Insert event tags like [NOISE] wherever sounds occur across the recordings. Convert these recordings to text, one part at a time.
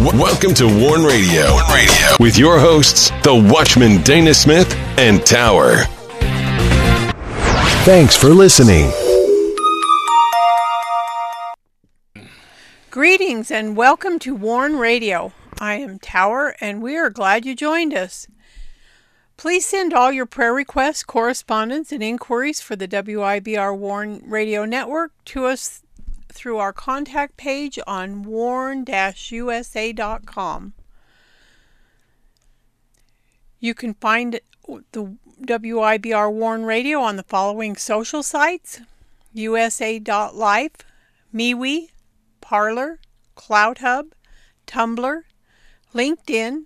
Welcome to Warn Radio. Warn Radio with your hosts, the Watchman Dana Smith and Tower. Thanks for listening. Greetings and welcome to Warn Radio. I am Tower and we are glad you joined us. Please send all your prayer requests, correspondence, and inquiries for the WIBR Warn Radio Network to us through our contact page on warn-usa.com. You can find the WIBR Warn Radio on the following social sites USA.life, MeWe, Parler, CloutHub, Tumblr, LinkedIn,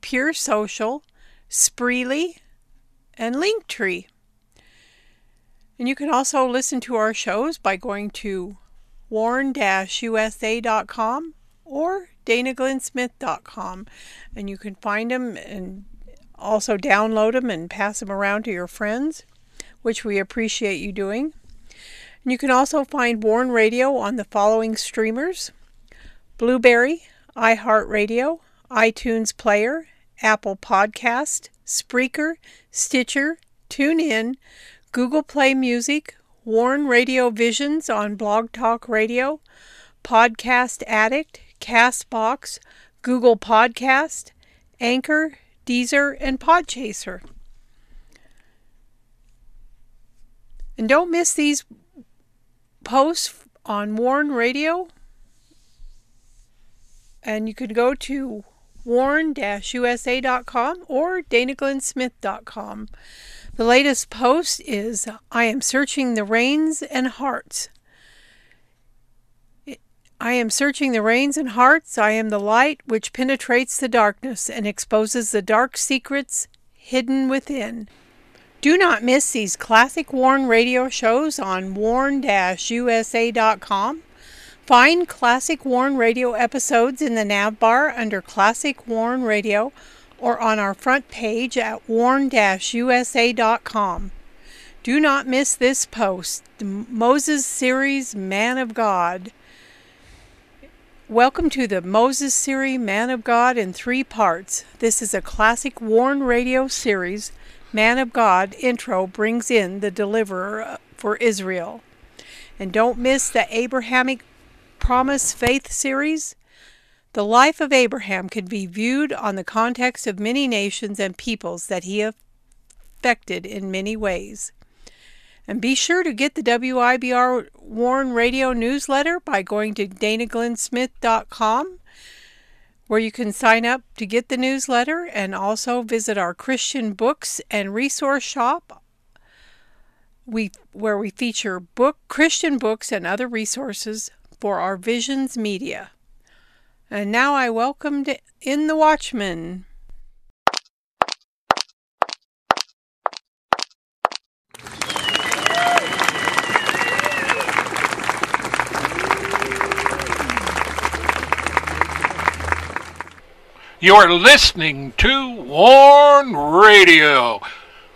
Pure Social, Spreely, and Linktree. And you can also listen to our shows by going to warn-usa.com or danaglennsmith.com and you can find them and also download them and pass them around to your friends, which we appreciate you doing. And you can also find Warn Radio on the following streamers Blubrry, iHeartRadio, iTunes Player, Apple Podcast, Spreaker, Stitcher, TuneIn, Google Play Music, Warn Radio Visions on Blog Talk Radio, Podcast Addict, Castbox, Google Podcast, Anchor, Deezer, and Podchaser. And don't miss these posts on Warn Radio. And you can go to warn-usa.com or danaglennsmith.com. The latest post is I am searching the reins and hearts. I am searching the reins and hearts. I am the light which penetrates the darkness and exposes the dark secrets hidden within. Do not miss these classic Warn radio shows on warn-usa.com. Find classic Warn radio episodes in the nav bar under Classic Warn Radio or on our front page at warn-usa.com. Do not miss this post, Moses series Man of God. Welcome to the Moses series Man of God in three parts. This is a classic Warn radio series. Man of God intro brings in the deliverer uh, for Israel. And don't miss the Abrahamic Promise Faith series. The life of Abraham can be viewed on the context of many nations and peoples that he affected in many ways. And be sure to get the WIBR Warn Radio newsletter by going to danaglennsmith.com, where you can sign up to get the newsletter and also visit our Christian books and resource shop. We, where we feature book Christian books and other resources for our Visions Media. And now I welcomed in the Watchman. You are listening to Warn Radio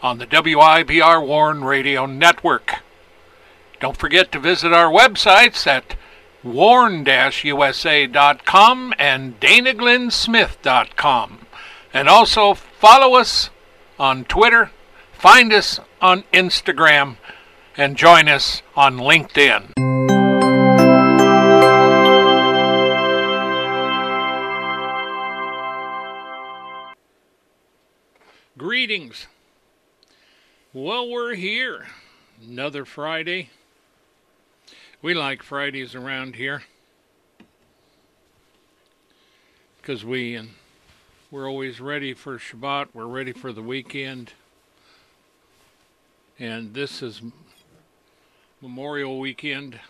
on the WIBR Warn Radio Network. Don't forget to visit our websites at warn-usa.com and danaglennsmith.com. And also follow us on Twitter, find us on Instagram, and join us on LinkedIn. Greetings. Well, we're here. Another Friday. We like Fridays around here because we and we're always ready for Shabbat. We're ready for the weekend, and this is Memorial Weekend.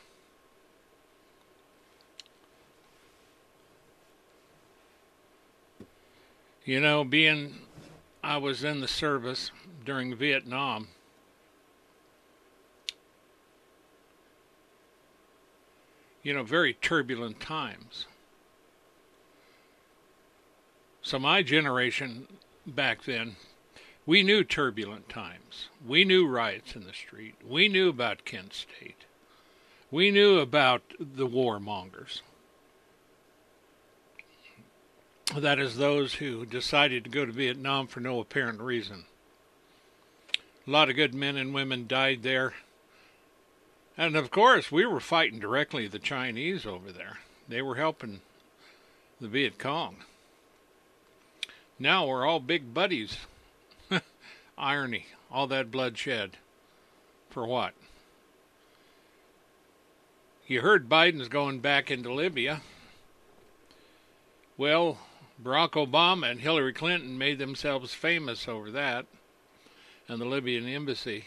You know, being I was in the service during Vietnam. You know, very turbulent times. So, my generation back then, we knew turbulent times. We knew riots in the street. We knew about Kent State. We knew about the warmongers. That is those who decided to go to Vietnam for no apparent reason. A lot of good men and women died there. And of course, we were fighting directly the Chinese over there. They were helping the Viet Cong. Now we're all big buddies. [LAUGHS] Irony, all that bloodshed. For what? You heard Biden's going back into Libya. Well, Barack Obama and Hillary Clinton made themselves famous over that and the Libyan embassy.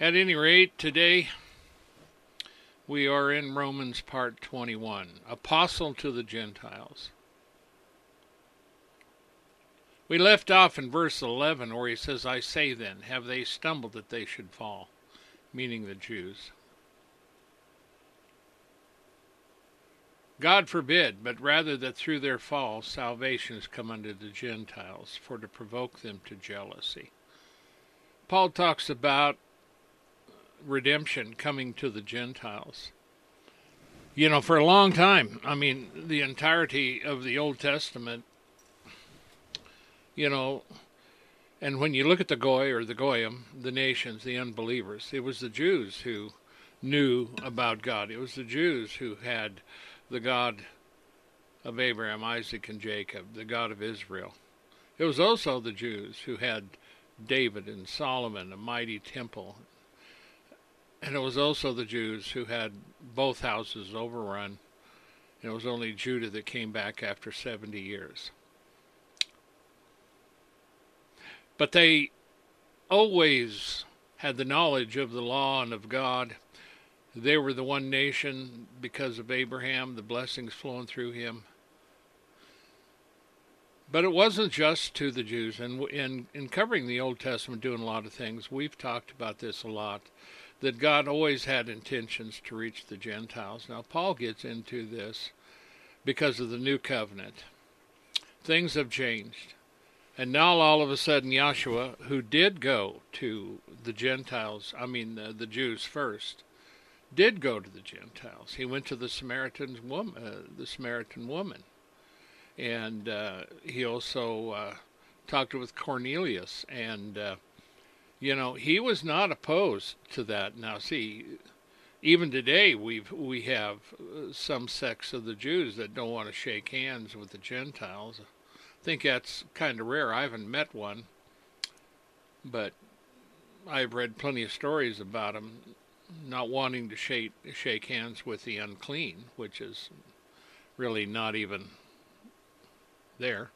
At any rate, today we are in Romans part 21, Apostle to the Gentiles. We left off in verse 11 where he says, I say then, have they stumbled that they should fall? Meaning the Jews. God forbid, but rather that through their fall salvation has come unto the Gentiles, for to provoke them to jealousy. Paul talks about redemption coming to the Gentiles. You know, for a long time, I mean, the entirety of the Old Testament you know, and when you look at the Goy or the Goyim, the nations, the unbelievers, it was the Jews who knew about God. It was the Jews who had the God of Abraham, Isaac, and Jacob, the God of Israel. It was also the Jews who had David and Solomon, a mighty temple. And it was also the Jews who had both houses overrun. And it was only Judah that came back after 70 years. But they always had the knowledge of the law and of God. They were the one nation because of Abraham, the blessings flowing through him. But it wasn't just to the Jews. And in, in covering the Old Testament, doing a lot of things, we've talked about this a lot that God always had intentions to reach the Gentiles. Now, Paul gets into this because of the new covenant. Things have changed. And now all of a sudden, Yahshua, who did go to the Gentiles, I mean the, the Jews first, did go to the Gentiles. He went to the Samaritan woman, uh, the Samaritan woman, and uh, he also uh, talked with Cornelius, and uh, you know he was not opposed to that. Now, see, even today we've we have uh, some sects of the Jews that don't want to shake hands with the Gentiles I think that's kind of rare. I haven't met one, but I've read plenty of stories about them not wanting to shake shake hands with the unclean, which is really not even there.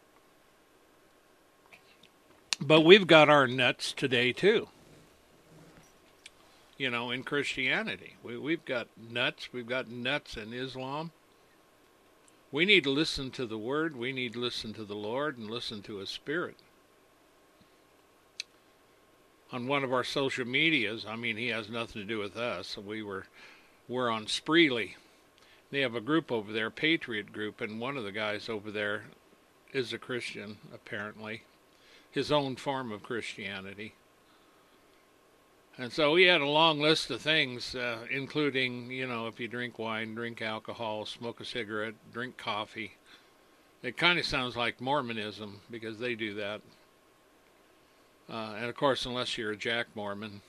But we've got our nuts today too. You know, in Christianity, we, we've got nuts. We've got nuts in Islam. We need to listen to the Word, we need to listen to the Lord, and listen to His Spirit. On one of our social medias, I mean, he has nothing to do with us. We were, we're on Spreely. They have a group over there, Patriot Group, and one of the guys over there is a Christian, apparently, his own form of Christianity. And so he had a long list of things, uh, including, you know, if you drink wine, drink alcohol, smoke a cigarette, drink coffee. It kind of sounds like Mormonism because they do that. Uh, and of course, unless you're a Jack Mormon,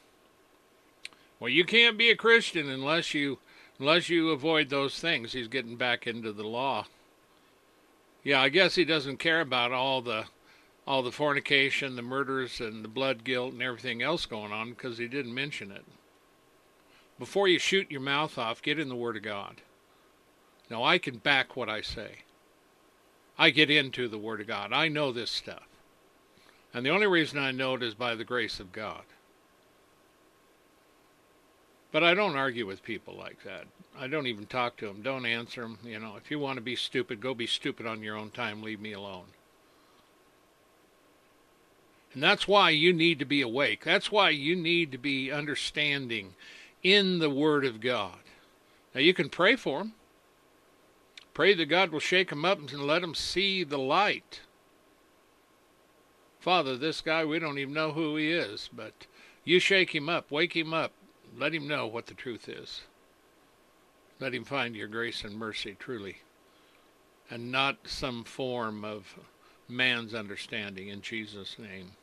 well, you can't be a Christian unless you unless you avoid those things. He's getting back into the law. Yeah, I guess he doesn't care about all the all the fornication, the murders, and the blood guilt and everything else going on because he didn't mention it. Before you shoot your mouth off, get in the Word of God. Now, I can back what I say. I get into the Word of God. I know this stuff. And the only reason I know it is by the grace of God. But I don't argue with people like that. I don't even talk to them. Don't answer them. You know, if you want to be stupid, go be stupid on your own time. Leave me alone. And that's why you need to be awake. That's why you need to be understanding in the Word of God. Now, you can pray for them. Pray that God will shake them up and let them see the light. Father, this guy, we don't even know who he is, but you shake him up, wake him up, let him know what the truth is. Let him find your grace and mercy truly, and not some form of man's understanding in Jesus' name.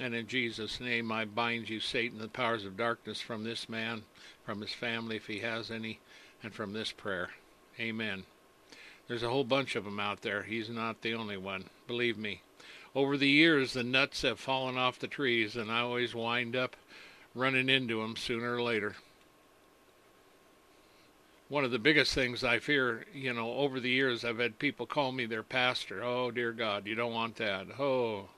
And in Jesus' name, I bind you, Satan, the powers of darkness from this man, from his family, if he has any, and from this prayer. Amen. There's a whole bunch of them out there. He's not the only one. Believe me. Over the years, the nuts have fallen off the trees, and I always wind up running into them sooner or later. One of the biggest things I fear, you know, over the years, I've had people call me their pastor. Oh, dear God, you don't want that. Oh,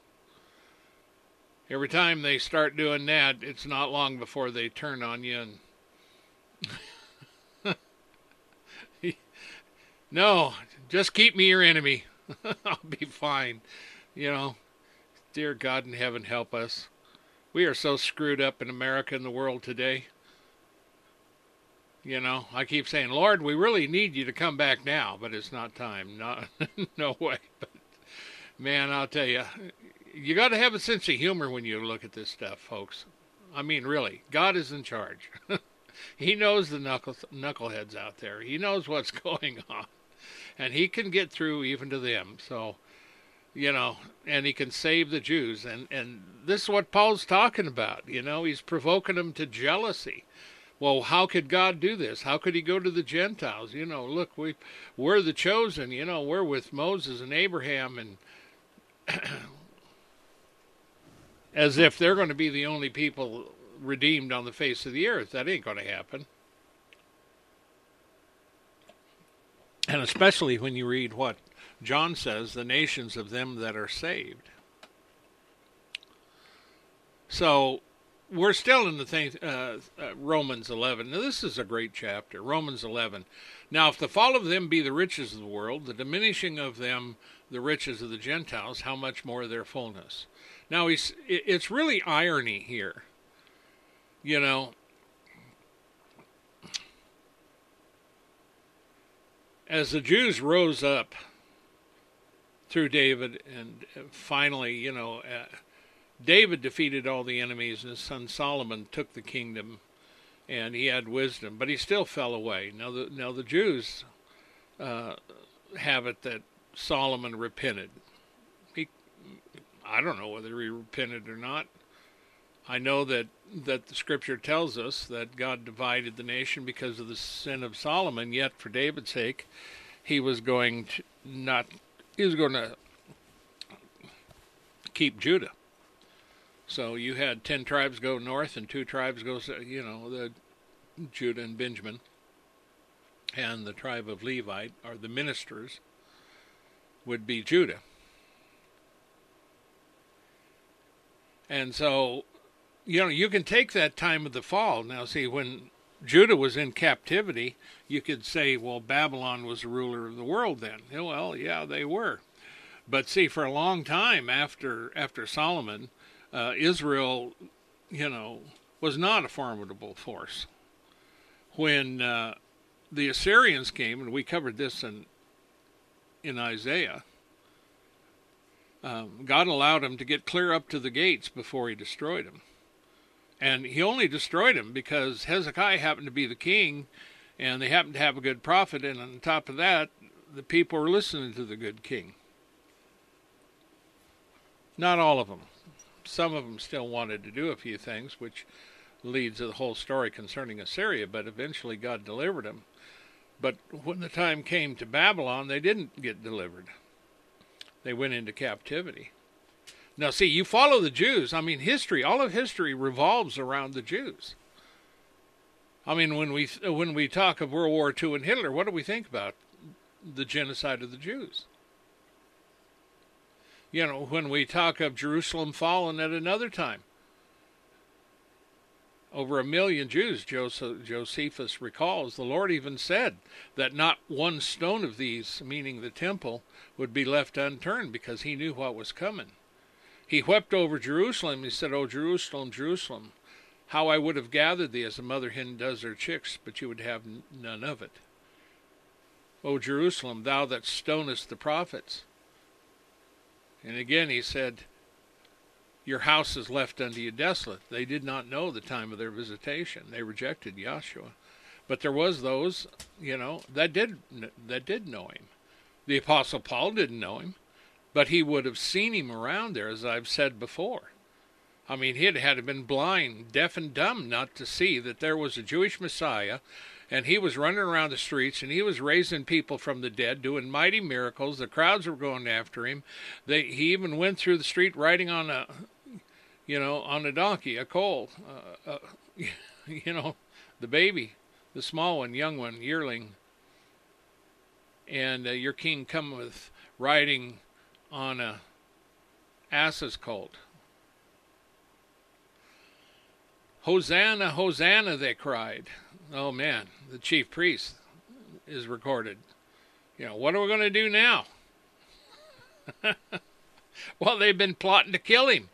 every time they start doing that, it's not long before they turn on you and. [LAUGHS] no, just keep me your enemy. [LAUGHS] I'll be fine. You know, dear God in heaven, help us. We are so screwed up in America and the world today. You know, I keep saying, Lord, we really need you to come back now, but it's not time. No, [LAUGHS] no way. But man, I'll tell you, you got to have a sense of humor when you look at this stuff, folks. I mean, really, God is in charge. [LAUGHS] he knows the knuckle knuckleheads out there. He knows what's [LAUGHS] going on, and he can get through even to them. So, you know, and he can save the Jews. And and this is what Paul's talking about. You know, he's provoking them to jealousy. Well, how could God do this? How could he go to the Gentiles? You know, look, we we're the chosen. You know, we're with Moses and Abraham and [CLEARS THROAT] as if they're going to be the only people redeemed on the face of the earth. That ain't going to happen. And especially when you read what John says, the nations of them that are saved. So we're still in the thing, uh, uh, Romans 11. Now, this is a great chapter, Romans 11. Now, if the fall of them be the riches of the world, the diminishing of them the riches of the Gentiles, how much more their fullness? Now, he's, it's really irony here. You know, as the Jews rose up through David, and finally, you know, uh, David defeated all the enemies, and his son Solomon took the kingdom, and he had wisdom, but he still fell away. Now, the now the Jews uh, have it that Solomon repented. I don't know whether he repented or not. I know that that the scripture tells us that God divided the nation because of the sin of Solomon, yet for David's sake, he was going to not he was going to keep Judah. So you had 10 tribes go north and two tribes go you know, the Judah and Benjamin and the tribe of Levite or the ministers would be Judah. And so, you know, you can take that time of the fall. Now, see, when Judah was in captivity, you could say, well, Babylon was the ruler of the world then. Well, yeah, they were. But see, for a long time after after Solomon, uh, Israel, you know, was not a formidable force. When uh, the Assyrians came, and we covered this in in Isaiah, um, God allowed him to get clear up to the gates before he destroyed him. And he only destroyed him because Hezekiah happened to be the king, and they happened to have a good prophet, and on top of that, the people were listening to the good king. Not all of them. Some of them still wanted to do a few things, which leads to the whole story concerning Assyria, but eventually God delivered them. But when the time came to Babylon, they didn't get delivered they went into captivity. Now, see, you follow the Jews. I mean, history, all of history revolves around the Jews. I mean, when we when we talk of World War II and Hitler, what do we think about? The genocide of the Jews. You know, when we talk of Jerusalem fallen at another time, over a million Jews, Josephus recalls, the Lord even said that not one stone of these, meaning the temple, would be left unturned because he knew what was coming. He wept over Jerusalem. He said, O Jerusalem, Jerusalem, how I would have gathered thee as a mother hen does her chicks, but you would have none of it. O Jerusalem, thou that stonest the prophets. And again he said, your house is left unto you desolate. They did not know the time of their visitation. They rejected Yahshua. But there was those, you know, that did that did know him. The apostle Paul didn't know him, but he would have seen him around there as I've said before. I mean, he had had been blind, deaf and dumb not to see that there was a Jewish Messiah and he was running around the streets and he was raising people from the dead, doing mighty miracles. The crowds were going after him. They, he even went through the street riding on a, you know, on a donkey, a colt, uh, uh, [LAUGHS] you know, the baby, the small one, young one, yearling. And uh, your king cometh riding on a ass's colt. Hosanna, Hosanna, they cried. Oh man, the chief priest is recorded. You know, what are we going to do now? [LAUGHS] well, they've been plotting to kill him.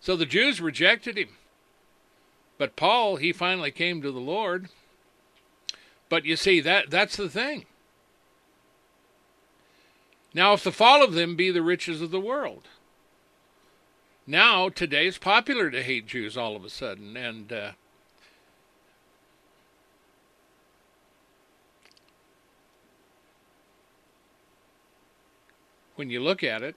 So the Jews rejected him. But Paul, he finally came to the Lord. But you see, that that's the thing. Now, if the fall of them be the riches of the world, now today it's popular to hate Jews all of a sudden, and uh, when you look at it,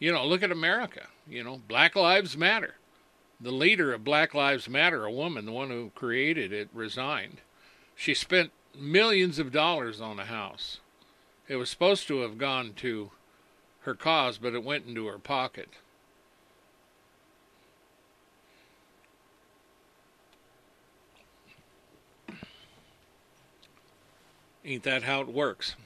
you know, look at America. You know, Black Lives Matter. The leader of Black Lives Matter, a woman, the one who created it, resigned. She spent millions of dollars on a house. It was supposed to have gone to her cause, but it went into her pocket. Ain't that how it works?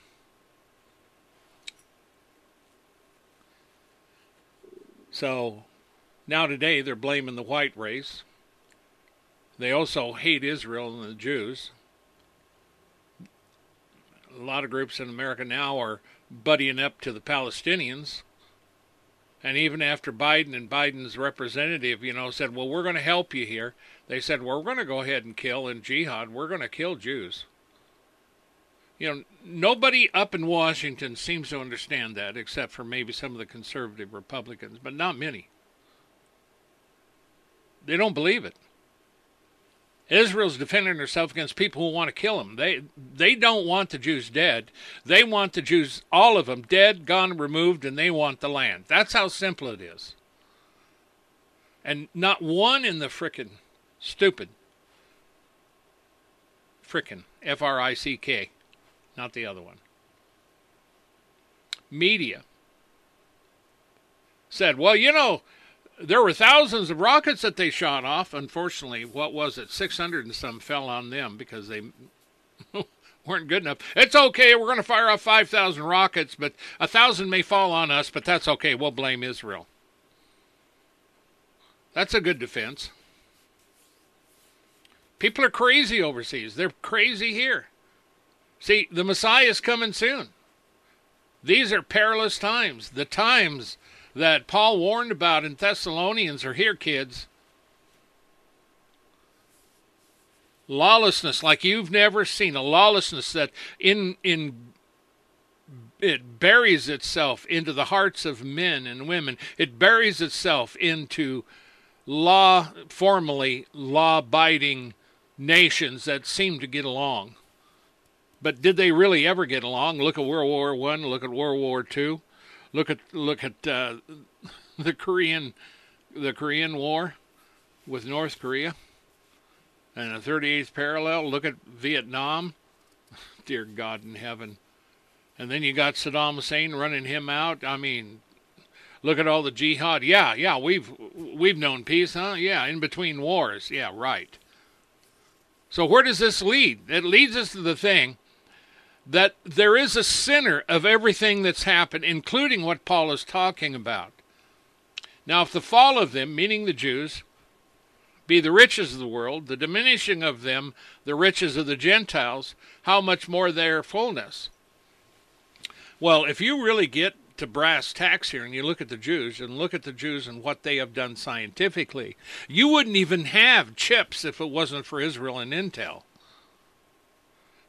So now today they're blaming the white race. They also hate Israel and the Jews. A lot of groups in America now are buddying up to the Palestinians. And even after Biden and Biden's representative, you know, said, well, we're going to help you here, they said, well, we're going to go ahead and kill in jihad. We're going to kill Jews you know, nobody up in Washington seems to understand that, except for maybe some of the conservative Republicans, but not many. They don't believe it. Israel's defending herself against people who want to kill them. They they don't want the Jews dead. They want the Jews, all of them, dead, gone, removed, and they want the land. That's how simple it is. And not one in the frickin' stupid, frickin' F R I C K not the other one. Media said, well, you know, there were thousands of rockets that they shot off. Unfortunately, what was it? 600 and some fell on them because they [LAUGHS] weren't good enough. It's okay. We're going to fire off 5,000 rockets, but a thousand may fall on us, but that's okay. We'll blame Israel. That's a good defense. People are crazy overseas. They're crazy here. See, the Messiah is coming soon. These are perilous times. The times that Paul warned about in Thessalonians are here, kids. Lawlessness like you've never seen, a lawlessness that in in it buries itself into the hearts of men and women. It buries itself into law formally law abiding nations that seem to get along. But did they really ever get along? Look at World War One. Look at World War Two. Look at look at uh, [LAUGHS] the Korean the Korean War with North Korea and the 38th parallel. Look at Vietnam. [LAUGHS] Dear God in heaven. And then you got Saddam Hussein running him out. I mean, look at all the jihad. Yeah, yeah, we've we've known peace, huh? Yeah, in between wars. Yeah, right. So where does this lead? It leads us to the thing that there is a center of everything that's happened, including what Paul is talking about. Now, if the fall of them, meaning the Jews, be the riches of the world, the diminishing of them, the riches of the Gentiles, how much more their fullness? Well, if you really get to brass tacks here and you look at the Jews and look at the Jews and what they have done scientifically, you wouldn't even have chips if it wasn't for Israel and Intel.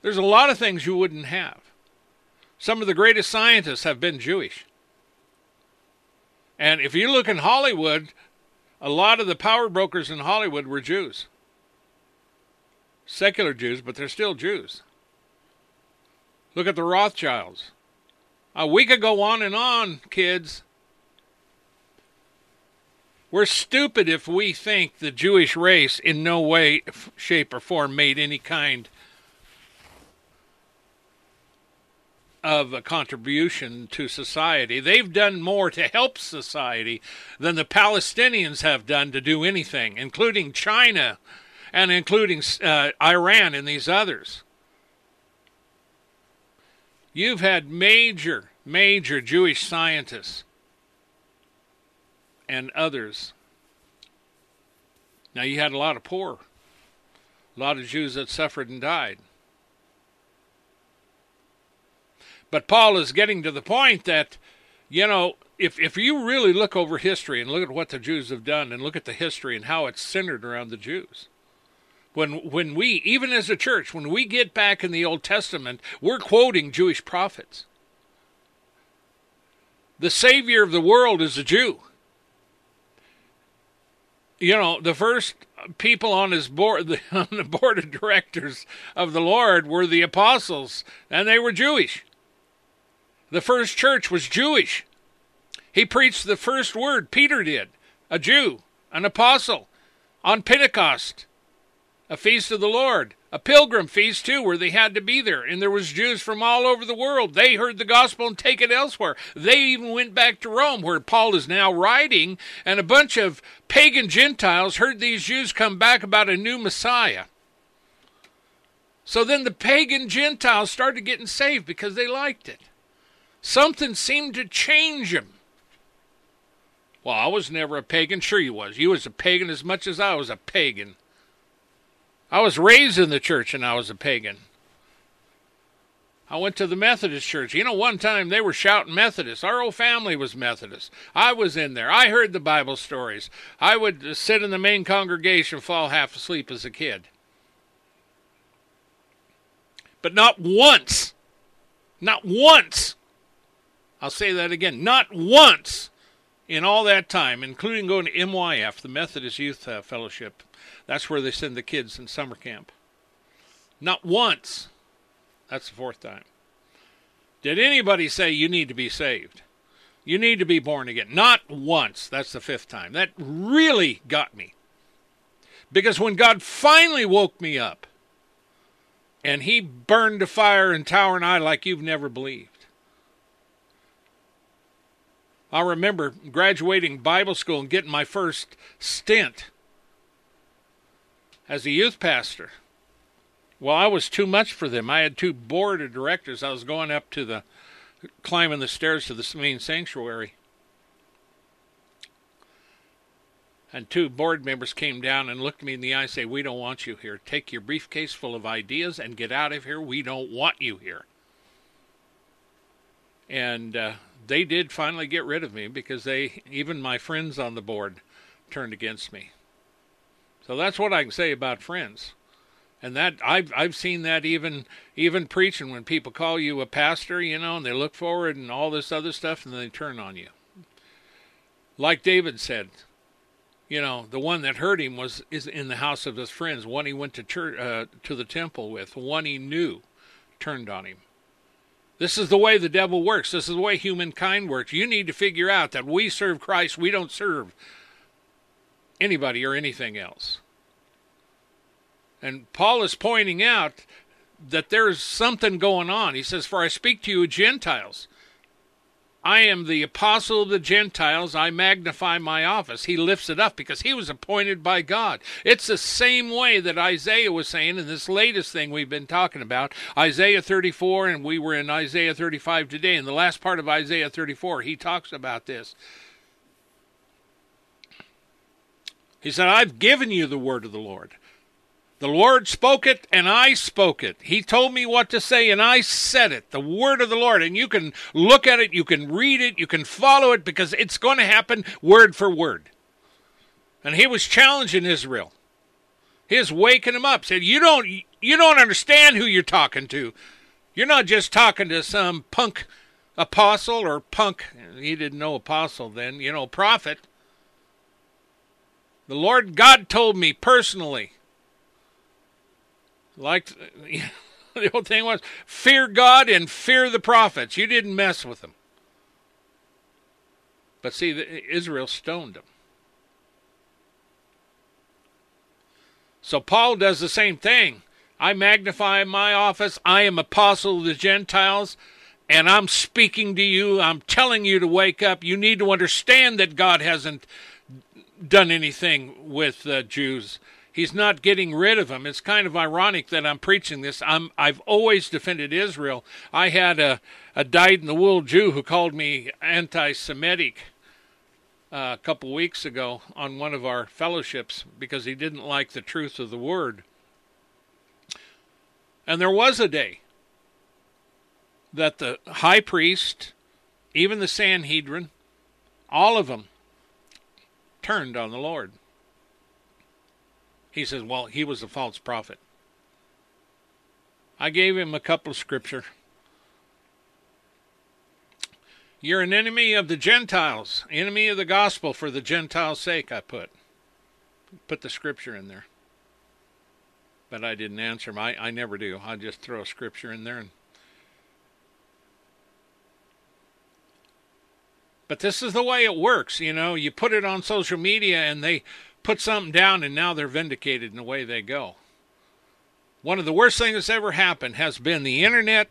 There's a lot of things you wouldn't have. Some of the greatest scientists have been Jewish. And if you look in Hollywood, A lot of the power brokers in Hollywood were Jews. Secular Jews, but they're still Jews. Look at the Rothschilds. Uh, we could go on and on, kids. We're stupid if we think the Jewish race in no way, shape, or form made any kind of a contribution to society. They've done more to help society than the Palestinians have done to do anything, including China and including uh, Iran and these others. You've had major, major Jewish scientists and others. Now, you had a lot of poor, a lot of Jews that suffered and died. But Paul is getting to the point that, you know, if, if you really look over history and look at what the Jews have done and look at the history and how it's centered around the Jews, when when we even as a church when we get back in the old testament we're quoting jewish prophets the savior of the world is a jew you know, the first people on his board, the, [LAUGHS] on the board of directors of the Lord were the apostles, and they were Jewish. The first church was Jewish. He preached the first word, Peter did, a Jew, an apostle, on Pentecost, a feast of the Lord a pilgrim feast too where they had to be there. And there was jews from all over the world. They heard the gospel and take it elsewhere. They even went back to rome where paul is now writing and a bunch of pagan gentiles heard these jews come back about a new messiah. So then the pagan gentiles started getting saved because they liked it something seemed to change him. well i was never a pagan sure you was you was a pagan as much as i was a pagan I was raised in the church and I was a pagan. I went to the Methodist church. You know, one time they were shouting Methodist. Our whole family was Methodist. I was in there. I heard the Bible stories. I would sit in the main congregation, fall half asleep as a kid. But not once, not once, I'll say that again, not once in all that time, including going to MYF, the Methodist Youth uh, Fellowship, that's where they send the kids in summer camp. Not once. That's the fourth time. Did anybody say you need to be saved? You need to be born again. Not once. That's the fifth time. That really got me. Because when God finally woke me up, and He burned a fire in Tower and I like you've never believed. I remember graduating Bible school and getting my first stint as a youth pastor. Well, I was too much for them. I had two board of directors. I was going up to the, climbing the stairs to the main sanctuary. And two board members came down and looked me in the eye and say, We don't want you here. Take your briefcase full of ideas and get out of here. We don't want you here. And uh, they did finally get rid of me because they, even my friends on the board, turned against me. So that's what I can say about friends. And that I've I've seen that even even preaching when people call you a pastor, you know, and they look forward and all this other stuff, and they turn on you. Like David said, you know, the one that hurt him was is in the house of his friends. One he went to church uh, to the temple with. One he knew turned on him. This is the way the devil works. This is the way humankind works. You need to figure out that we serve Christ. We don't serve anybody or anything else. And Paul is pointing out that there's something going on. He says, For I speak to you Gentiles. I am the apostle of the Gentiles. I magnify my office. He lifts it up because he was appointed by God. It's the same way that Isaiah was saying in this latest thing we've been talking about Isaiah 34, and we were in Isaiah 35 today. In the last part of Isaiah 34, he talks about this. He said, I've given you the word of the Lord. The Lord spoke it, and I spoke it. He told me what to say, and I said it. The word of the Lord. And you can look at it, you can read it, you can follow it, because it's going to happen word for word. And he was challenging Israel. He was waking them up. Said, You don't you don't understand who you're talking to. You're not just talking to some punk apostle or punk he didn't know apostle then, you know, prophet. The Lord God told me personally. Like [LAUGHS] the old thing was, fear God and fear the prophets. You didn't mess with them. But see, Israel stoned them. So Paul does the same thing. I magnify my office. I am apostle of the Gentiles, and I'm speaking to you. I'm telling you to wake up. You need to understand that God hasn't done anything with uh, Jews. He's not getting rid of them. It's kind of ironic that I'm preaching this. I'm I've always defended Israel. I had a a dyed in the wool Jew who called me anti-Semitic uh, a couple weeks ago on one of our fellowships because he didn't like the truth of the word. And there was a day that the high priest, even the Sanhedrin, all of them turned on the Lord. He says, Well, he was a false prophet. I gave him a couple of scripture. You're an enemy of the Gentiles, enemy of the gospel for the Gentiles' sake, I put. Put the scripture in there. But I didn't answer him. I, I never do. I just throw a scripture in there and But this is the way it works, you know. You put it on social media and they put something down and now they're vindicated in the way they go. One of the worst things that's ever happened has been the internet,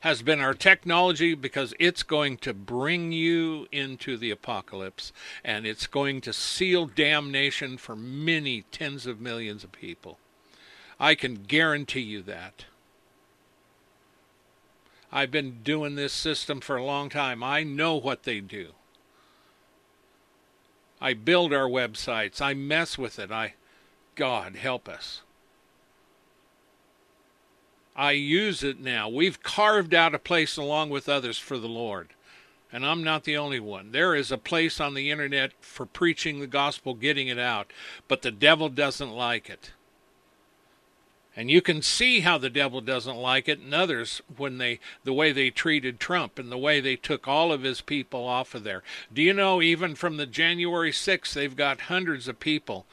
has been our technology because it's going to bring you into the apocalypse and it's going to seal damnation for many tens of millions of people. I can guarantee you that. I've been doing this system for a long time. I know what they do. I build our websites. I mess with it. I, God, help us. I use it now. We've carved out a place along with others for the Lord. And I'm not the only one. There is a place on the internet for preaching the gospel, getting it out. But the devil doesn't like it. And you can see how the devil doesn't like it and others when they the way they treated Trump and the way they took all of his people off of there. Do you know even from the January 6th they've got hundreds of people.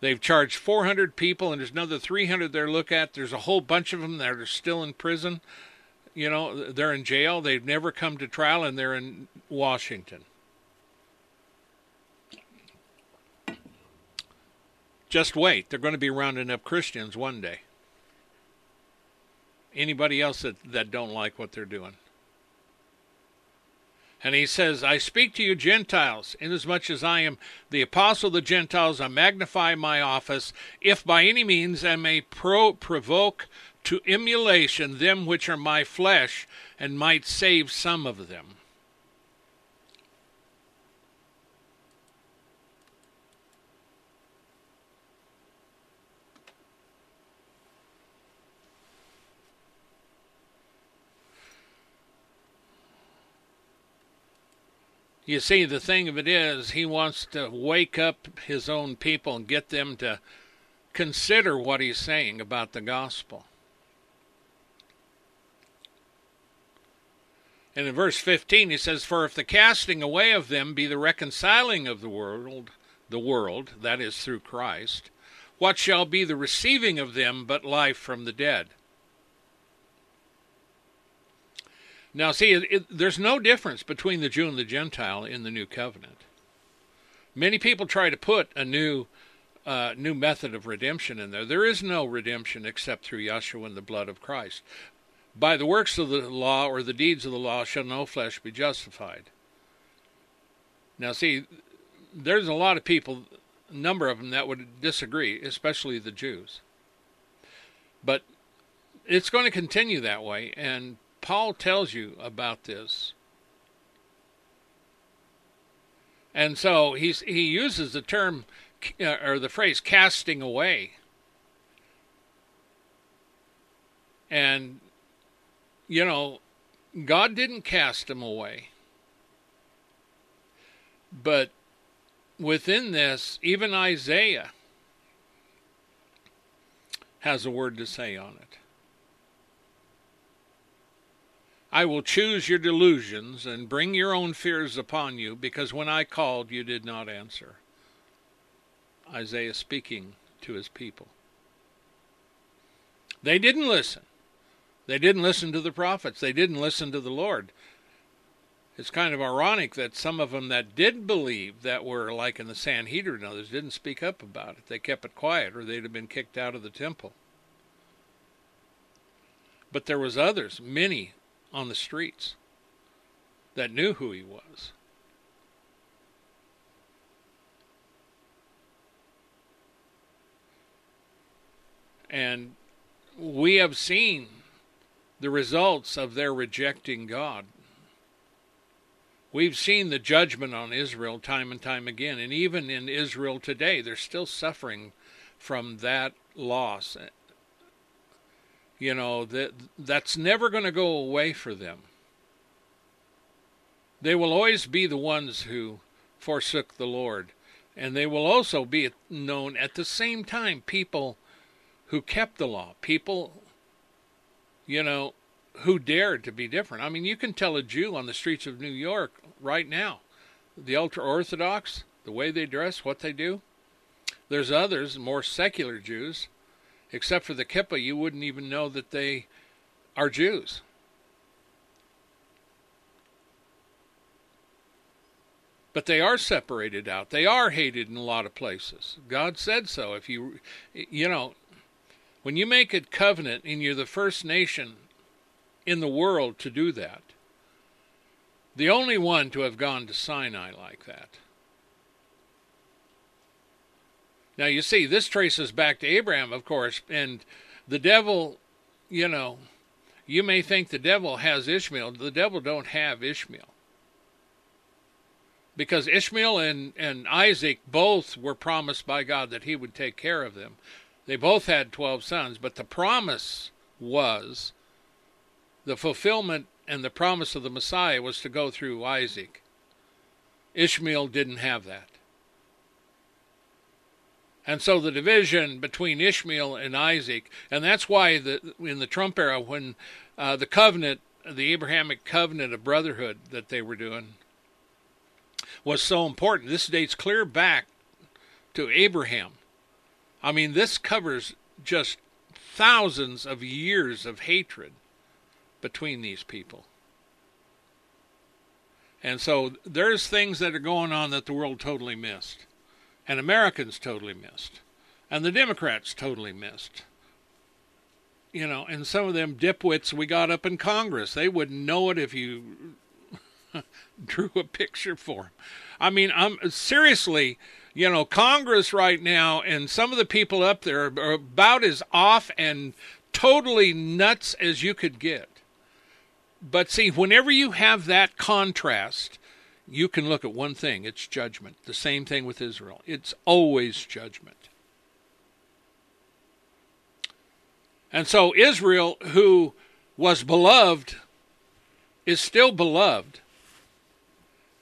They've charged 400 people and there's another 300 they're look at. There's a whole bunch of them that are still in prison. You know, they're in jail. They've never come to trial and they're in Washington. Just wait. They're going to be rounding up Christians one day anybody else that, that don't like what they're doing. And he says, I speak to you Gentiles, inasmuch as I am the apostle of the Gentiles, I magnify my office, if by any means I may pro- provoke to emulation them which are my flesh, and might save some of them. You see, the thing of it is, he wants to wake up his own people and get them to consider what he's saying about the gospel. And in verse 15 he says, For if the casting away of them be the reconciling of the world, the world, that is through Christ, what shall be the receiving of them but life from the dead? Now, see, it, it, there's no difference between the Jew and the Gentile in the new covenant. Many people try to put a new uh, new method of redemption in there. There is no redemption except through Yeshua and the blood of Christ. By the works of the law or the deeds of the law shall no flesh be justified. Now, see, there's a lot of people, a number of them, that would disagree, especially the Jews. But it's going to continue that way, and Paul tells you about this. And so he's, he uses the term uh, or the phrase casting away. And, you know, God didn't cast him away. But within this, even Isaiah has a word to say on it. I will choose your delusions and bring your own fears upon you, because when I called, you did not answer. Isaiah speaking to his people. They didn't listen. They didn't listen to the prophets. They didn't listen to the Lord. It's kind of ironic that some of them that did believe that were like in the Sanhedrin others didn't speak up about it. They kept it quiet or they'd have been kicked out of the temple. But there was others, many on the streets that knew who he was. And we have seen the results of their rejecting God. We've seen the judgment on Israel time and time again, and even in Israel today, they're still suffering from that loss. You know, that that's never going to go away for them. They will always be the ones who forsook the Lord, and they will also be known at the same time people who kept the law, people you know, who dared to be different. I mean, you can tell a Jew on the streets of New York right now, the ultra Orthodox, the way they dress, what they do. There's others, more secular Jews, except for the kippah, you wouldn't even know that they are Jews. But they are separated out. They are hated in a lot of places. God said so. If you, you know, when you make a covenant and you're the first nation in the world to do that, the only one to have gone to Sinai like that. Now, you see, this traces back to Abraham, of course, and the devil, you know, you may think the devil has Ishmael. The devil don't have Ishmael. Because Ishmael and, and Isaac both were promised by God that he would take care of them. They both had 12 sons, but the promise was the fulfillment and the promise of the Messiah was to go through Isaac. Ishmael didn't have that. And so the division between Ishmael and Isaac, and that's why the, in the Trump era, when uh, the covenant, the Abrahamic covenant of brotherhood that they were doing, was so important. This dates clear back to Abraham. I mean, this covers just thousands of years of hatred between these people. And so there's things that are going on that the world totally missed, and Americans totally missed, and the Democrats totally missed. You know, and some of them dipwits we got up in Congress, they wouldn't know it if you [LAUGHS] drew a picture for them. I mean, I'm seriously, you know, Congress right now and some of the people up there are about as off and totally nuts as you could get. But see, whenever you have that contrast, you can look at one thing it's judgment. The same thing with Israel. It's always judgment. And so Israel, who was beloved, is still beloved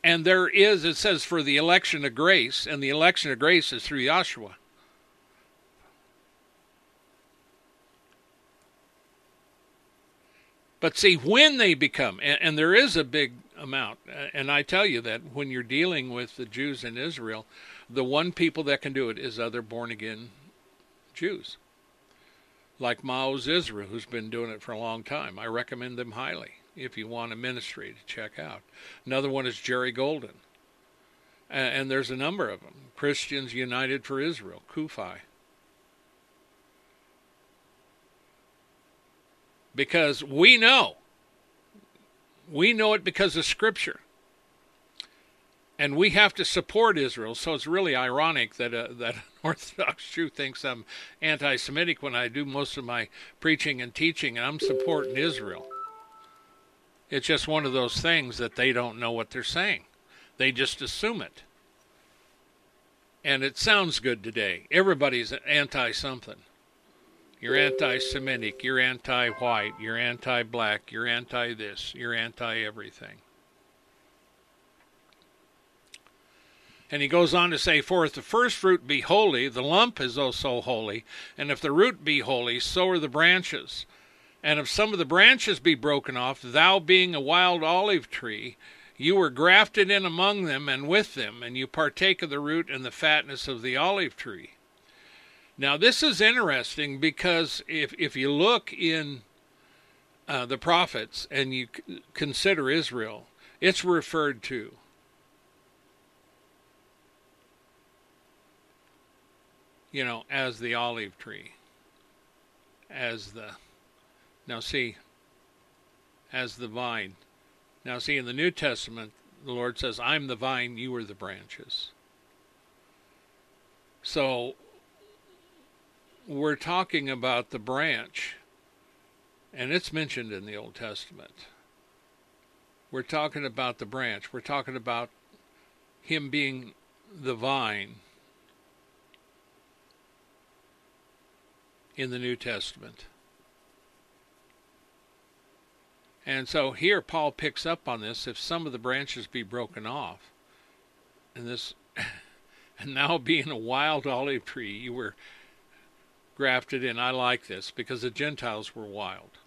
and there is, it says, for the election of grace, and the election of grace is through Yahshua. But see, when they become, and, and, there is a big amount, and I tell you that when you're dealing with the Jews in Israel, the one people that can do it is other born again Jews. Like Maoz Israel, who's been doing it for a long time. I recommend them highly if you want a ministry to check out. Another one is Jerry Golden. And there's a number of them. Christians United for Israel, CUFI. Because we know, we know it because of Scripture. And we have to support Israel, so it's really ironic that uh, a, [LAUGHS] that an Orthodox Jew thinks I'm anti-Semitic when I do most of my preaching and teaching, and I'm supporting Israel. It's just one of those things that they don't know what they're saying. They just assume it. And it sounds good today. Everybody's anti something. You're anti Semitic, you're anti white, you're anti black, you're anti this, you're anti everything. And he goes on to say, For if the first fruit be holy, the lump is also holy, and if the root be holy, so are the branches. And if some of the branches be broken off, thou being a wild olive tree, You were grafted in among them and with them, and you partake of the root and the fatness of the olive tree. Now, this is interesting because if, if you look in uh, the prophets and you consider Israel, it's referred to. You know, as the olive tree, as the, now see, as the vine. Now, see, in the New Testament, the Lord says, I'm the vine, you are the branches. So, we're talking about the branch, and it's mentioned in the Old Testament. We're talking about the branch. We're talking about him being the vine in the New Testament. And so here Paul picks up on this if some of the branches be broken off, and this, [LAUGHS] and now being a wild olive tree, you were grafted in. I like this because the Gentiles were wild,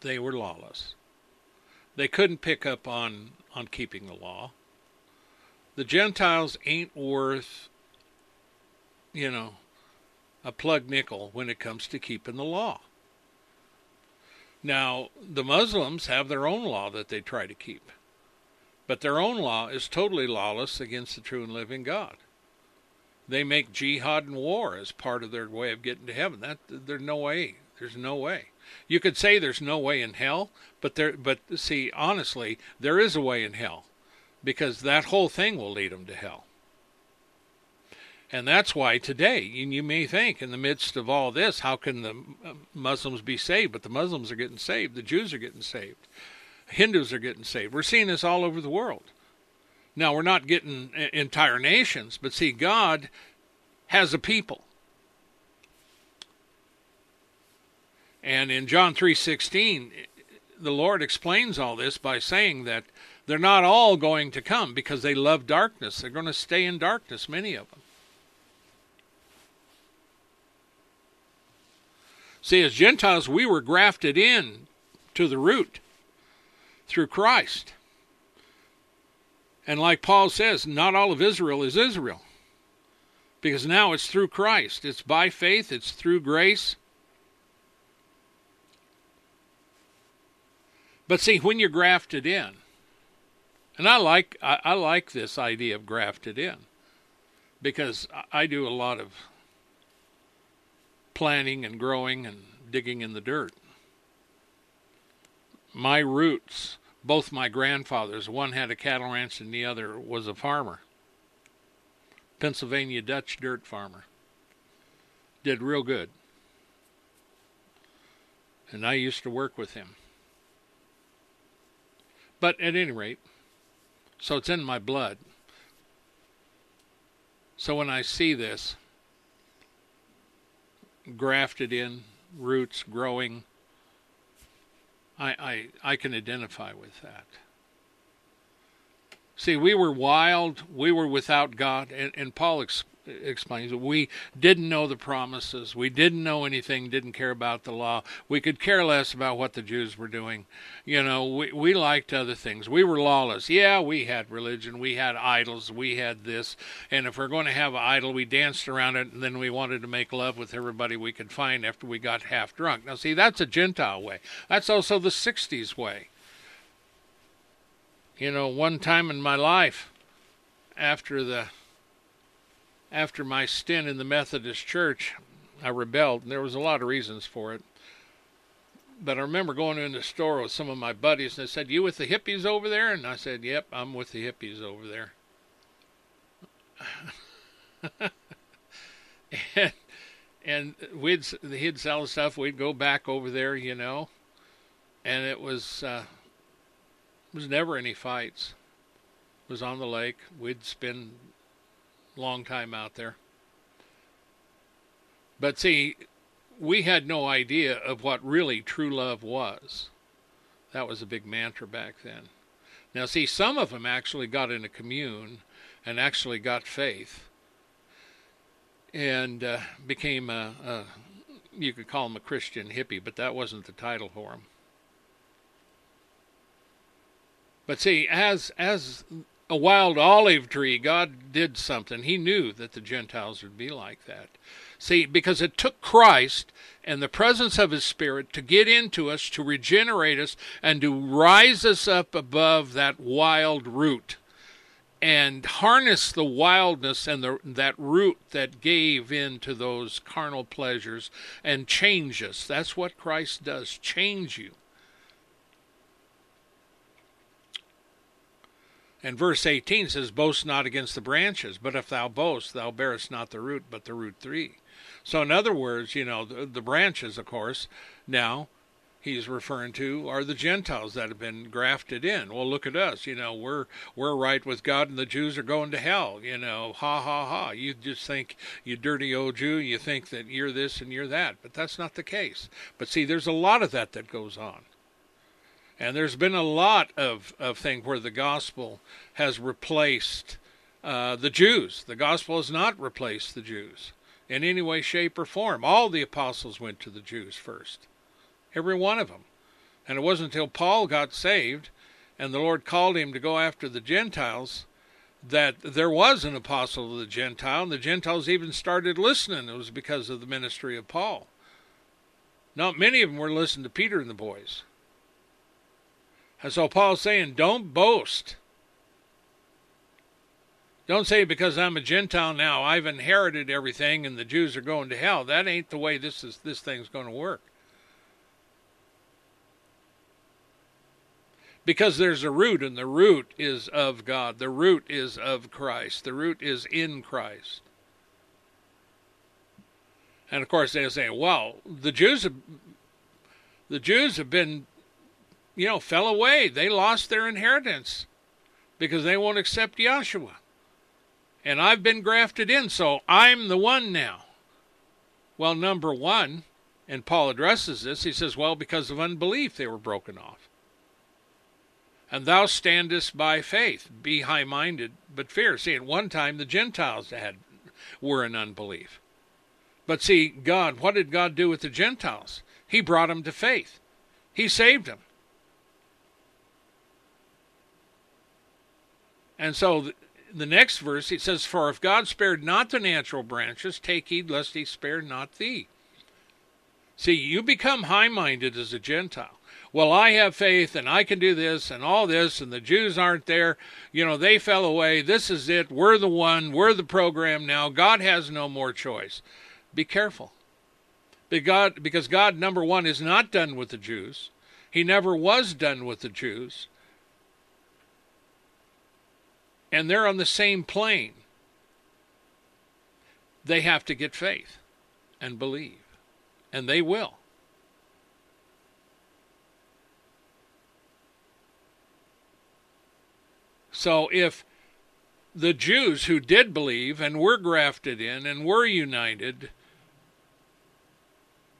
they were lawless. They couldn't pick up on, on keeping the law. The Gentiles ain't worth, you know, a plug nickel when it comes to keeping the law. Now, the Muslims have their own law that they try to keep, but their own law is totally lawless against the true and living God. They make jihad and war as part of their way of getting to heaven. That there's no way. There's no way. You could say there's no way in hell, but there. But see, honestly, there is a way in hell, because that whole thing will lead them to hell. And that's why today, you may think, in the midst of all this, how can the uh, Muslims be saved? But the Muslims are getting saved. The Jews are getting saved. Hindus are getting saved. We're seeing this all over the world. Now, we're not getting entire nations, but see, God has a people. And in John 3:16, the Lord explains all this by saying that they're not all going to come because they love darkness. They're going to stay in darkness, many of them. See, as Gentiles, we were grafted in to the root through Christ. And like Paul says, not all of Israel is Israel. Because now it's through Christ. It's by faith, it's through grace. But see, when you're grafted in, and I like I, I like this idea of grafted in because I do a lot of planting and growing and digging in the dirt. My roots, both my grandfathers, one had a cattle ranch and the other was a farmer. Pennsylvania Dutch dirt farmer. Did real good. And I used to work with him. But at any rate, so it's in my blood. So when I see this, grafted in, roots growing, I, I, I can identify with that. See, we were wild, we were without God, and, and Paul ex- explains we didn't know the promises, we didn't know anything, didn't care about the law, we could care less about what the Jews were doing. You know, we, we liked other things. We were lawless. Yeah, we had religion, we had idols, we had this, and if we're going to have an idol, we danced around it, and then we wanted to make love with everybody we could find after we got half drunk. Now, see, that's a Gentile way. That's also the 60s way. You know, one time in my life, after the after my stint in the Methodist Church, I rebelled, and there was a lot of reasons for it. But I remember going in the store with some of my buddies, and they said, "You with the hippies over there?" And I said, "Yep, I'm with the hippies over there." [LAUGHS] and and we'd he'd sell stuff. We'd go back over there, you know, and it was. Uh, was never any fights. It was on the lake. We'd spend long time out there. But see, we had no idea of what really true love was. That was a big mantra back then. Now, see, some of them actually got in a commune and actually got faith and uh, became a, a, you could call them a Christian hippie, but that wasn't the title for them. But see, as as a wild olive tree, God did something. He knew that the Gentiles would be like that. See, because it took Christ and the presence of His Spirit to get into us, to regenerate us, and to rise us up above that wild root and harness the wildness and the, that root that gave in to those carnal pleasures and change us. That's what Christ does change you. And verse 18 says, Boast not against the branches, but if thou boast, thou bearest not the root, but the root tree. So, in other words, you know, the, the branches, of course, now he's referring to are the Gentiles that have been grafted in. Well, look at us. You know, we're we're right with God, and the Jews are going to hell. You know, ha ha ha. You just think you dirty old Jew. You think that you're this and you're that, but that's not the case. But see, there's a lot of that that goes on. And there's been a lot of, of things where the gospel has replaced uh, the Jews. The gospel has not replaced the Jews in any way, shape, or form. All the apostles went to the Jews first every one of them. And it wasn't until Paul got saved and the Lord called him to go after the Gentiles that there was an apostle of the Gentile, and the Gentiles even started listening. It was because of the ministry of Paul. Not many of them were listening to Peter and the boys. And so Paul's saying, don't boast. Don't say because I'm a Gentile now, I've inherited everything and the Jews are going to hell. That ain't the way this is this thing's going to work. because there's a root, and the root is of God. The root is of Christ. The root is in Christ. And of course, they say, "Well, the Jews have, the Jews have been, you know, fell away. They lost their inheritance because they won't accept Yahshua, and I've been grafted in, so I'm the one now." Well, number one, and Paul addresses this. He says, "Well, because of unbelief, they were broken off." and thou standest by faith. Be high minded, but fear. See, at one time the Gentiles had were in unbelief. But see, God, what did God do with the Gentiles? He brought them to faith. He saved them. And so the next verse, it says, For if God spared not the natural branches, take heed lest he spare not thee. See, you become high minded as a Gentile well, I have faith and I can do this and all this, and the Jews aren't there. You know, they fell away. This is it. We're the one. We're the program now. God has no more choice. Be careful. Because God, number one, is not done with the Jews. He never was done with the Jews. And they're on the same plane. They have to get faith and believe. And they will. So if the Jews who did believe and were grafted in and were united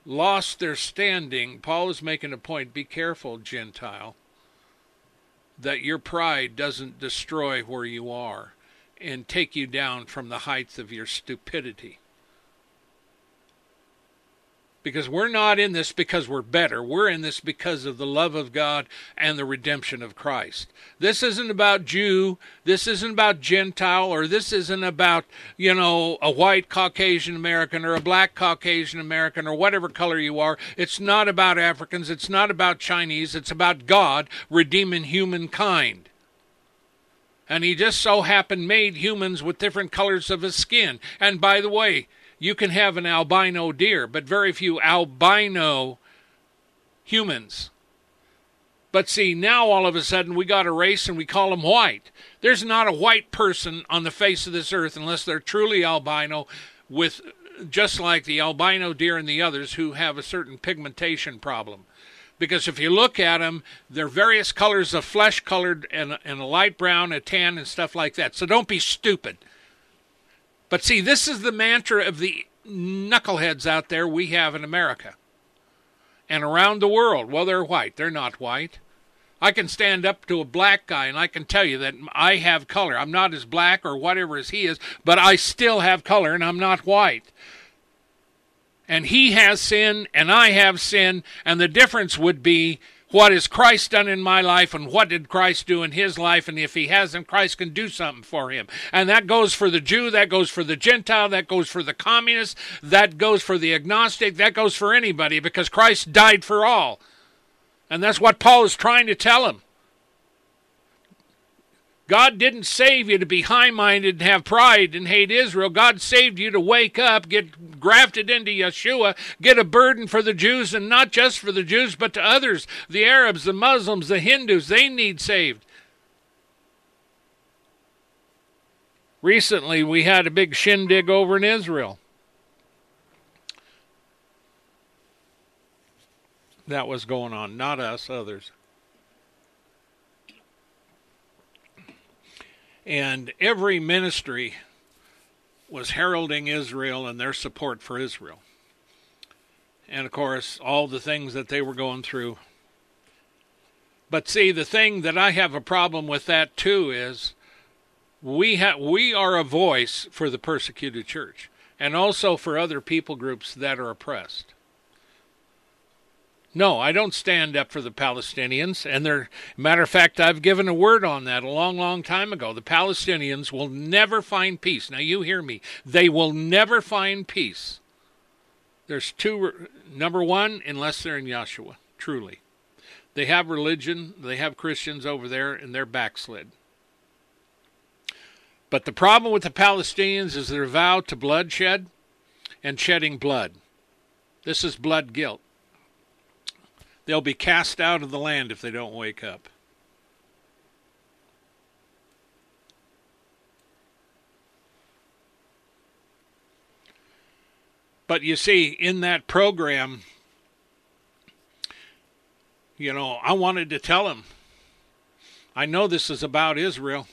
lost their standing, Paul is making a point be careful, Gentile, that your pride doesn't destroy where you are and take you down from the heights of your stupidity because we're not in this because we're better. We're in this because of the love of God and the redemption of Christ. This isn't about Jew. This isn't about Gentile, or this isn't about, you know, a white Caucasian American or a black Caucasian American or whatever color you are. It's not about Africans. It's not about Chinese. It's about God redeeming humankind. And he just so happened made humans with different colors of his skin. And by the way, you can have an albino deer, but very few albino humans. But see, now all of a sudden we got a race and we call them white. There's not a white person on the face of this earth unless they're truly albino, with just like the albino deer and the others who have a certain pigmentation problem. Because if you look at them, they're various colors of flesh colored and, and a light brown, a tan, and stuff like that. So don't be stupid. But see, this is the mantra of the knuckleheads out there we have in America and around the world. Well, they're white. They're not white. I can stand up to a black guy and I can tell you that I have color. I'm not as black or whatever as he is, but I still have color and I'm not white. And he has sin and I have sin, and the difference would be what has Christ done in my life and what did Christ do in his life? And if he hasn't, Christ can do something for him. And that goes for the Jew, that goes for the Gentile, that goes for the communist, that goes for the agnostic, that goes for anybody because Christ died for all. And that's what Paul is trying to tell him. God didn't save you to be high minded and have pride and hate Israel. God saved you to wake up, get grafted into Yeshua, get a burden for the Jews, and not just for the Jews, but to others the Arabs, the Muslims, the Hindus. They need saved. Recently, we had a big shindig over in Israel. That was going on, not us, others. And every ministry was heralding Israel and their support for Israel. And of course, all the things that they were going through. But see, the thing that I have a problem with that too is we have we are a voice for the persecuted church and also for other people groups that are oppressed. No, I don't stand up for the Palestinians. And they're, matter of fact, I've given a word on that a long, long time ago. The Palestinians will never find peace. Now, you hear me. They will never find peace. There's two. Number one, unless they're in Yahshua, truly. They have religion, they have Christians over there, and they're backslid. But the problem with the Palestinians is their vow to bloodshed and shedding blood. This is blood guilt. They'll be cast out of the land if they don't wake up. But you see, in that program, you know, I wanted to tell him, I know this is about Israel.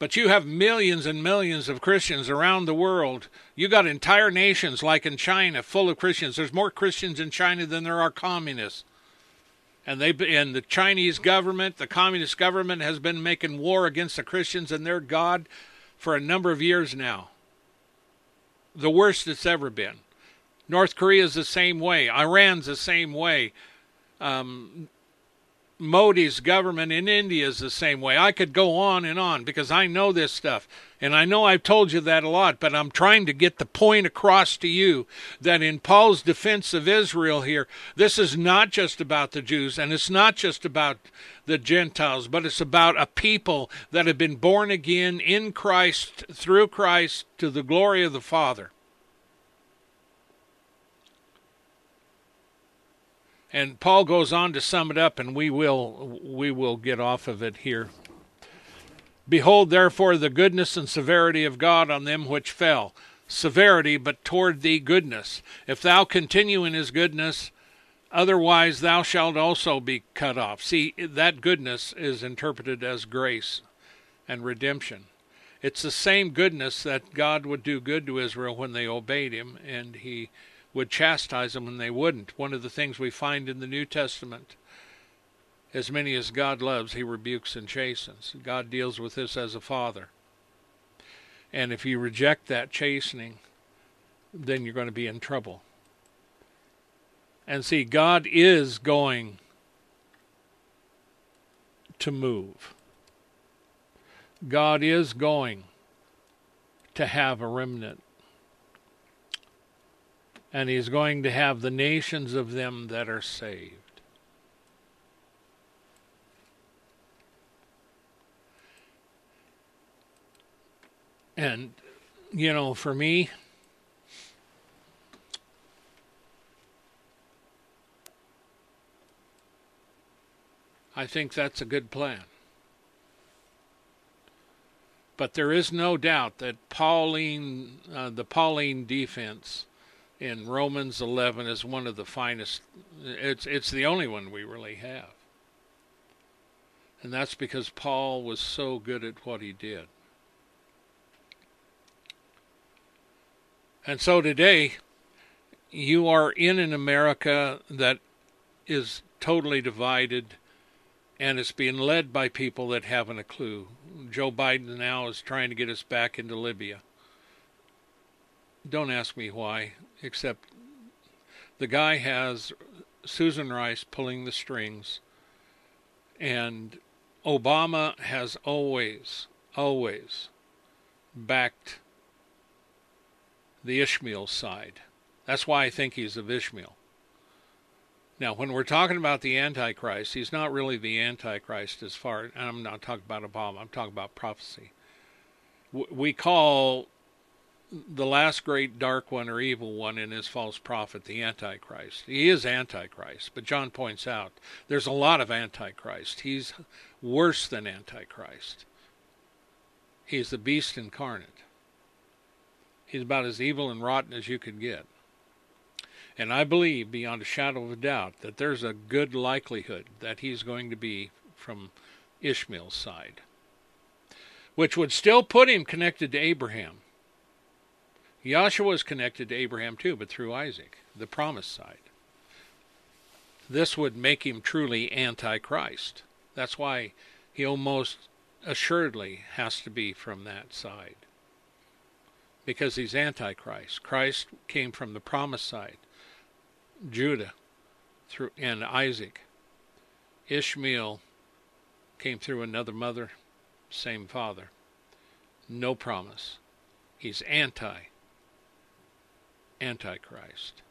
But you have millions and millions of Christians around the world. You got entire nations like in China full of Christians. There's more Christians in China than there are communists. And they and the Chinese government, the communist government has been making war against the Christians and their god for a number of years now. The worst it's ever been. North Korea is the same way. Iran's the same way. Um, Modi's government in India is the same way. I could go on and on because I know this stuff. And I know I've told you that a lot, but I'm trying to get the point across to you that in Paul's defense of Israel here, this is not just about the Jews and it's not just about the Gentiles, but it's about a people that have been born again in Christ, through Christ, to the glory of the Father. And Paul goes on to sum it up, and we will we will get off of it here. Behold, therefore, the goodness and severity of God on them which fell. Severity, but toward thee goodness. If thou continue in his goodness, otherwise thou shalt also be cut off. See, that goodness is interpreted as grace and redemption. It's the same goodness that God would do good to Israel when they obeyed him, and he would chastise them when they wouldn't. One of the things we find in the New Testament as many as God loves, he rebukes and chastens. God deals with this as a father. And if you reject that chastening, then you're going to be in trouble. And see, God is going to move. God is going to have a remnant and he's going to have the nations of them that are saved. And, you know, for me, I think that's a good plan. But there is no doubt that Pauline, uh, the Pauline defense, in Romans 11 is one of the finest. It's it's the only one we really have. And that's because Paul was so good at what he did. And so today, you are in an America that is totally divided and it's being led by people that haven't a clue. Joe Biden now is trying to get us back into Libya. Don't ask me why, except the guy has Susan Rice pulling the strings, and Obama has always, always backed the Ishmael side. That's why I think he's of Ishmael. Now, when we're talking about the Antichrist, he's not really the Antichrist as far, and I'm not talking about Obama, I'm talking about prophecy. We call the last great dark one or evil one in his false prophet the Antichrist. He is Antichrist, but John points out there's a lot of Antichrist. He's worse than Antichrist. He's the beast incarnate. He's about as evil and rotten as you could get. And I believe beyond a shadow of a doubt that there's a good likelihood that he's going to be from Ishmael's side, which would still put him connected to Abraham. Yahshua is connected to Abraham too, but through Isaac, the promised side. This would make him truly antichrist. That's why he almost assuredly has to be from that side. Because he's antichrist. Christ came from the promised side. Judah through and Isaac. Ishmael came through another mother, same father. No promise. He's anti antichrist.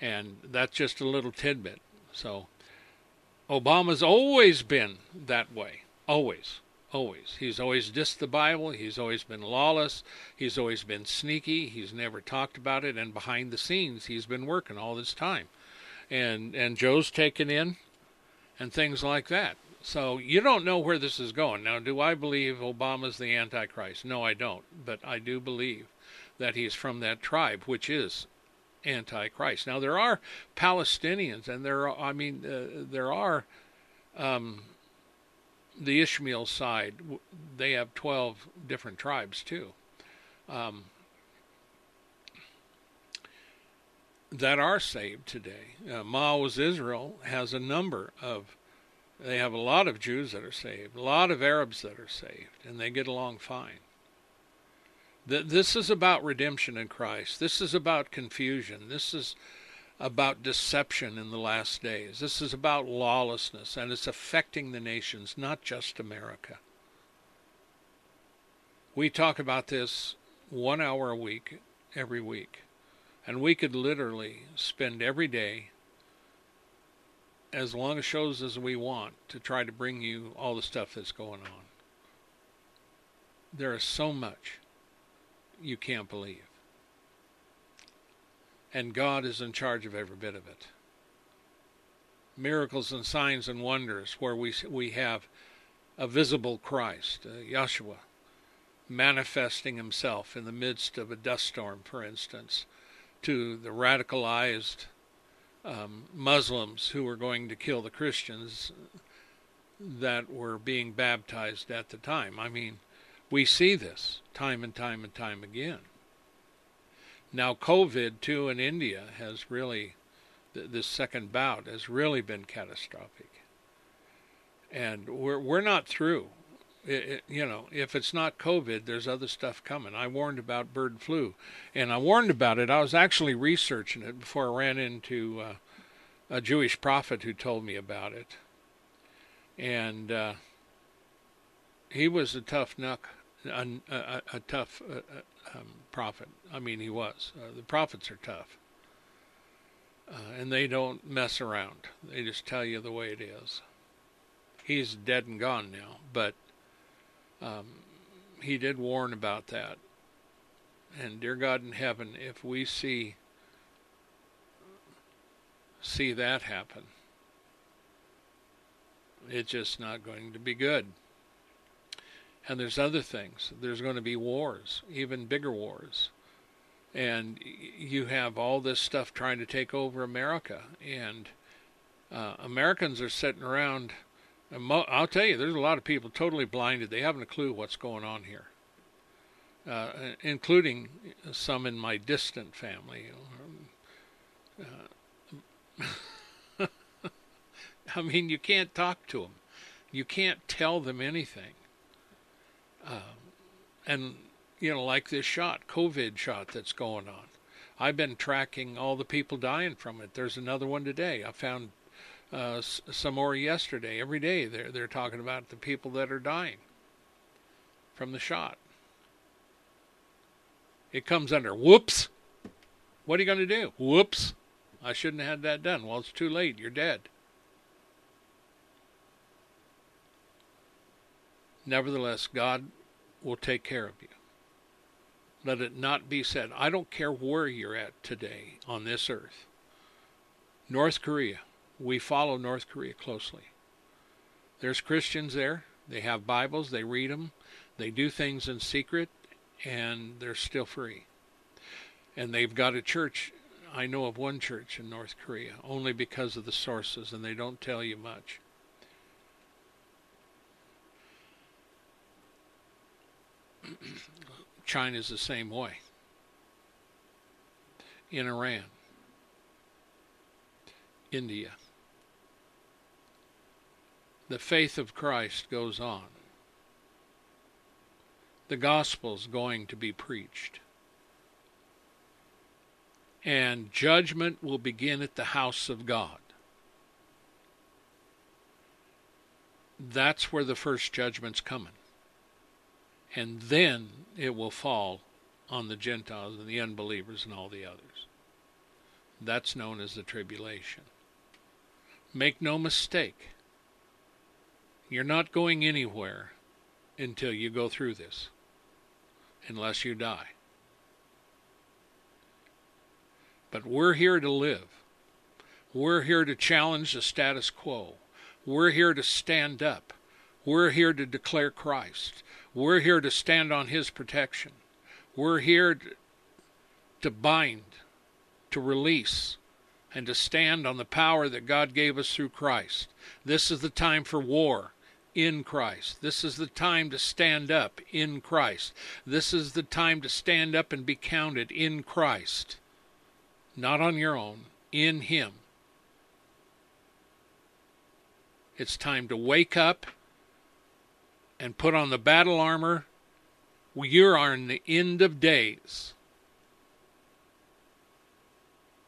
And that's just a little tidbit. So Obama's always been that way. Always. Always. He's always dissed the Bible. He's always been lawless. He's always been sneaky. He's never talked about it. And behind the scenes, he's been working all this time. And and Joe's taken in, and things like that. So you don't know where this is going. Now, do I believe Obama's the Antichrist? No, I don't. But I do believe that he's from that tribe, which is Antichrist. Now, there are Palestinians, and there are, I mean, uh, there are. Um, the Ishmael side, they have 12 different tribes too. Um, that are saved today. Uh, Maoz Israel has a number of, they have a lot of Jews that are saved, a lot of Arabs that are saved, and they get along fine. This is about redemption in Christ. This is about confusion. This is about deception in the last days. This is about lawlessness, and it's affecting the nations, not just America. We talk about this one hour a week, every week. And we could literally spend every day, as long as shows as we want, to try to bring you all the stuff that's going on. There is so much you can't believe and God is in charge of every bit of it. Miracles and signs and wonders, where we we have a visible Christ, uh, manifesting Himself in the midst of a dust storm, for instance, to the radicalized um, Muslims who were going to kill the Christians that were being baptized at the time. I mean, we see this time and time and time again. Now, COVID too in India has really, this second bout has really been catastrophic, and we're we're not through. It, it, you know, if it's not COVID, there's other stuff coming. I warned about bird flu, and I warned about it. I was actually researching it before I ran into uh, a Jewish prophet who told me about it, and uh, he was a tough nuck, a, a, tough uh, uh, um, prophet. I mean, he was. Uh, the prophets are tough. Uh, and they don't mess around. They just tell you the way it is. He's dead and gone now, but um, he did warn about that. And dear God in heaven, if we see see that happen, it's just not going to be good. And there's other things. There's going to be wars, even bigger wars. And you have all this stuff trying to take over America. And uh, Americans are sitting around. I'll tell you, there's a lot of people totally blinded. They haven't a clue what's going on here, uh, including some in my distant family. Uh, [LAUGHS] I mean, you can't talk to them. You can't tell them anything. Um, and you know, like this shot, COVID shot that's going on. I've been tracking all the people dying from it. There's another one today. I found uh, some more yesterday. Every day they're they're talking about the people that are dying from the shot. It comes under whoops. What are you going to do? Whoops. I shouldn't have had that done. Well, it's too late. You're dead. Nevertheless, God will take care of you. Let it not be said, I don't care where you're at today on this earth. North Korea, we follow North Korea closely. There's Christians there. They have Bibles, they read them, they do things in secret, and they're still free. And they've got a church. I know of one church in North Korea, only because of the sources, and they don't tell you much. [CLEARS THROAT] China's the same way. In Iran, India, the faith of Christ goes on. The gospel's going to be preached. And judgment will begin at the house of God. That's where the first judgment's coming and then it will fall on the Gentiles and the unbelievers and all the others. That's known as the tribulation. Make no mistake, you're not going anywhere until you go through this, unless you die. But we're here to live. We're here to challenge the status quo. We're here to stand up. We're here to declare Christ. We're here to stand on His protection. We're here to bind, to release, and to stand on the power that God gave us through Christ. This is the time for war in Christ. This is the time to stand up in Christ. This is the time to stand up and be counted in Christ. Not on your own, in Him. It's time to wake up and put on the battle armor. You're on the end of days.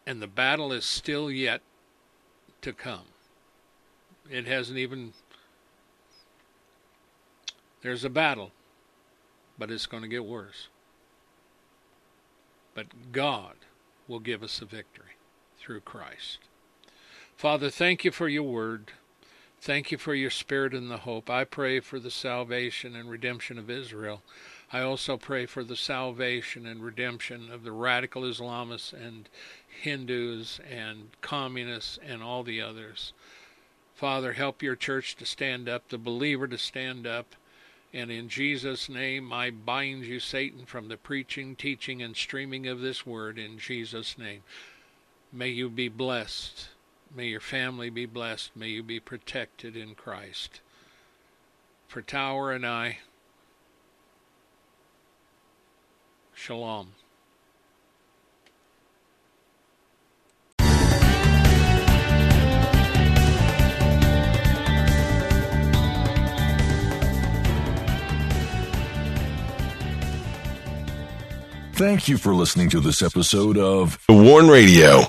And the battle is still yet to come. It hasn't even. There's a battle, but it's going to get worse. But God will give us a victory through Christ. Father, thank you for your word. Thank you for your spirit and the hope. I pray for the salvation and redemption of Israel. I also pray for the salvation and redemption of the radical Islamists and Hindus and communists and all the others. Father, help your church to stand up, the believer to stand up. And in Jesus' name, I bind you, Satan, from the preaching, teaching, and streaming of this word in Jesus' name. May you be blessed. May your family be blessed. May you be protected in Christ. For Tower and I, Shalom. Thank you for listening to this episode of The Warn Radio.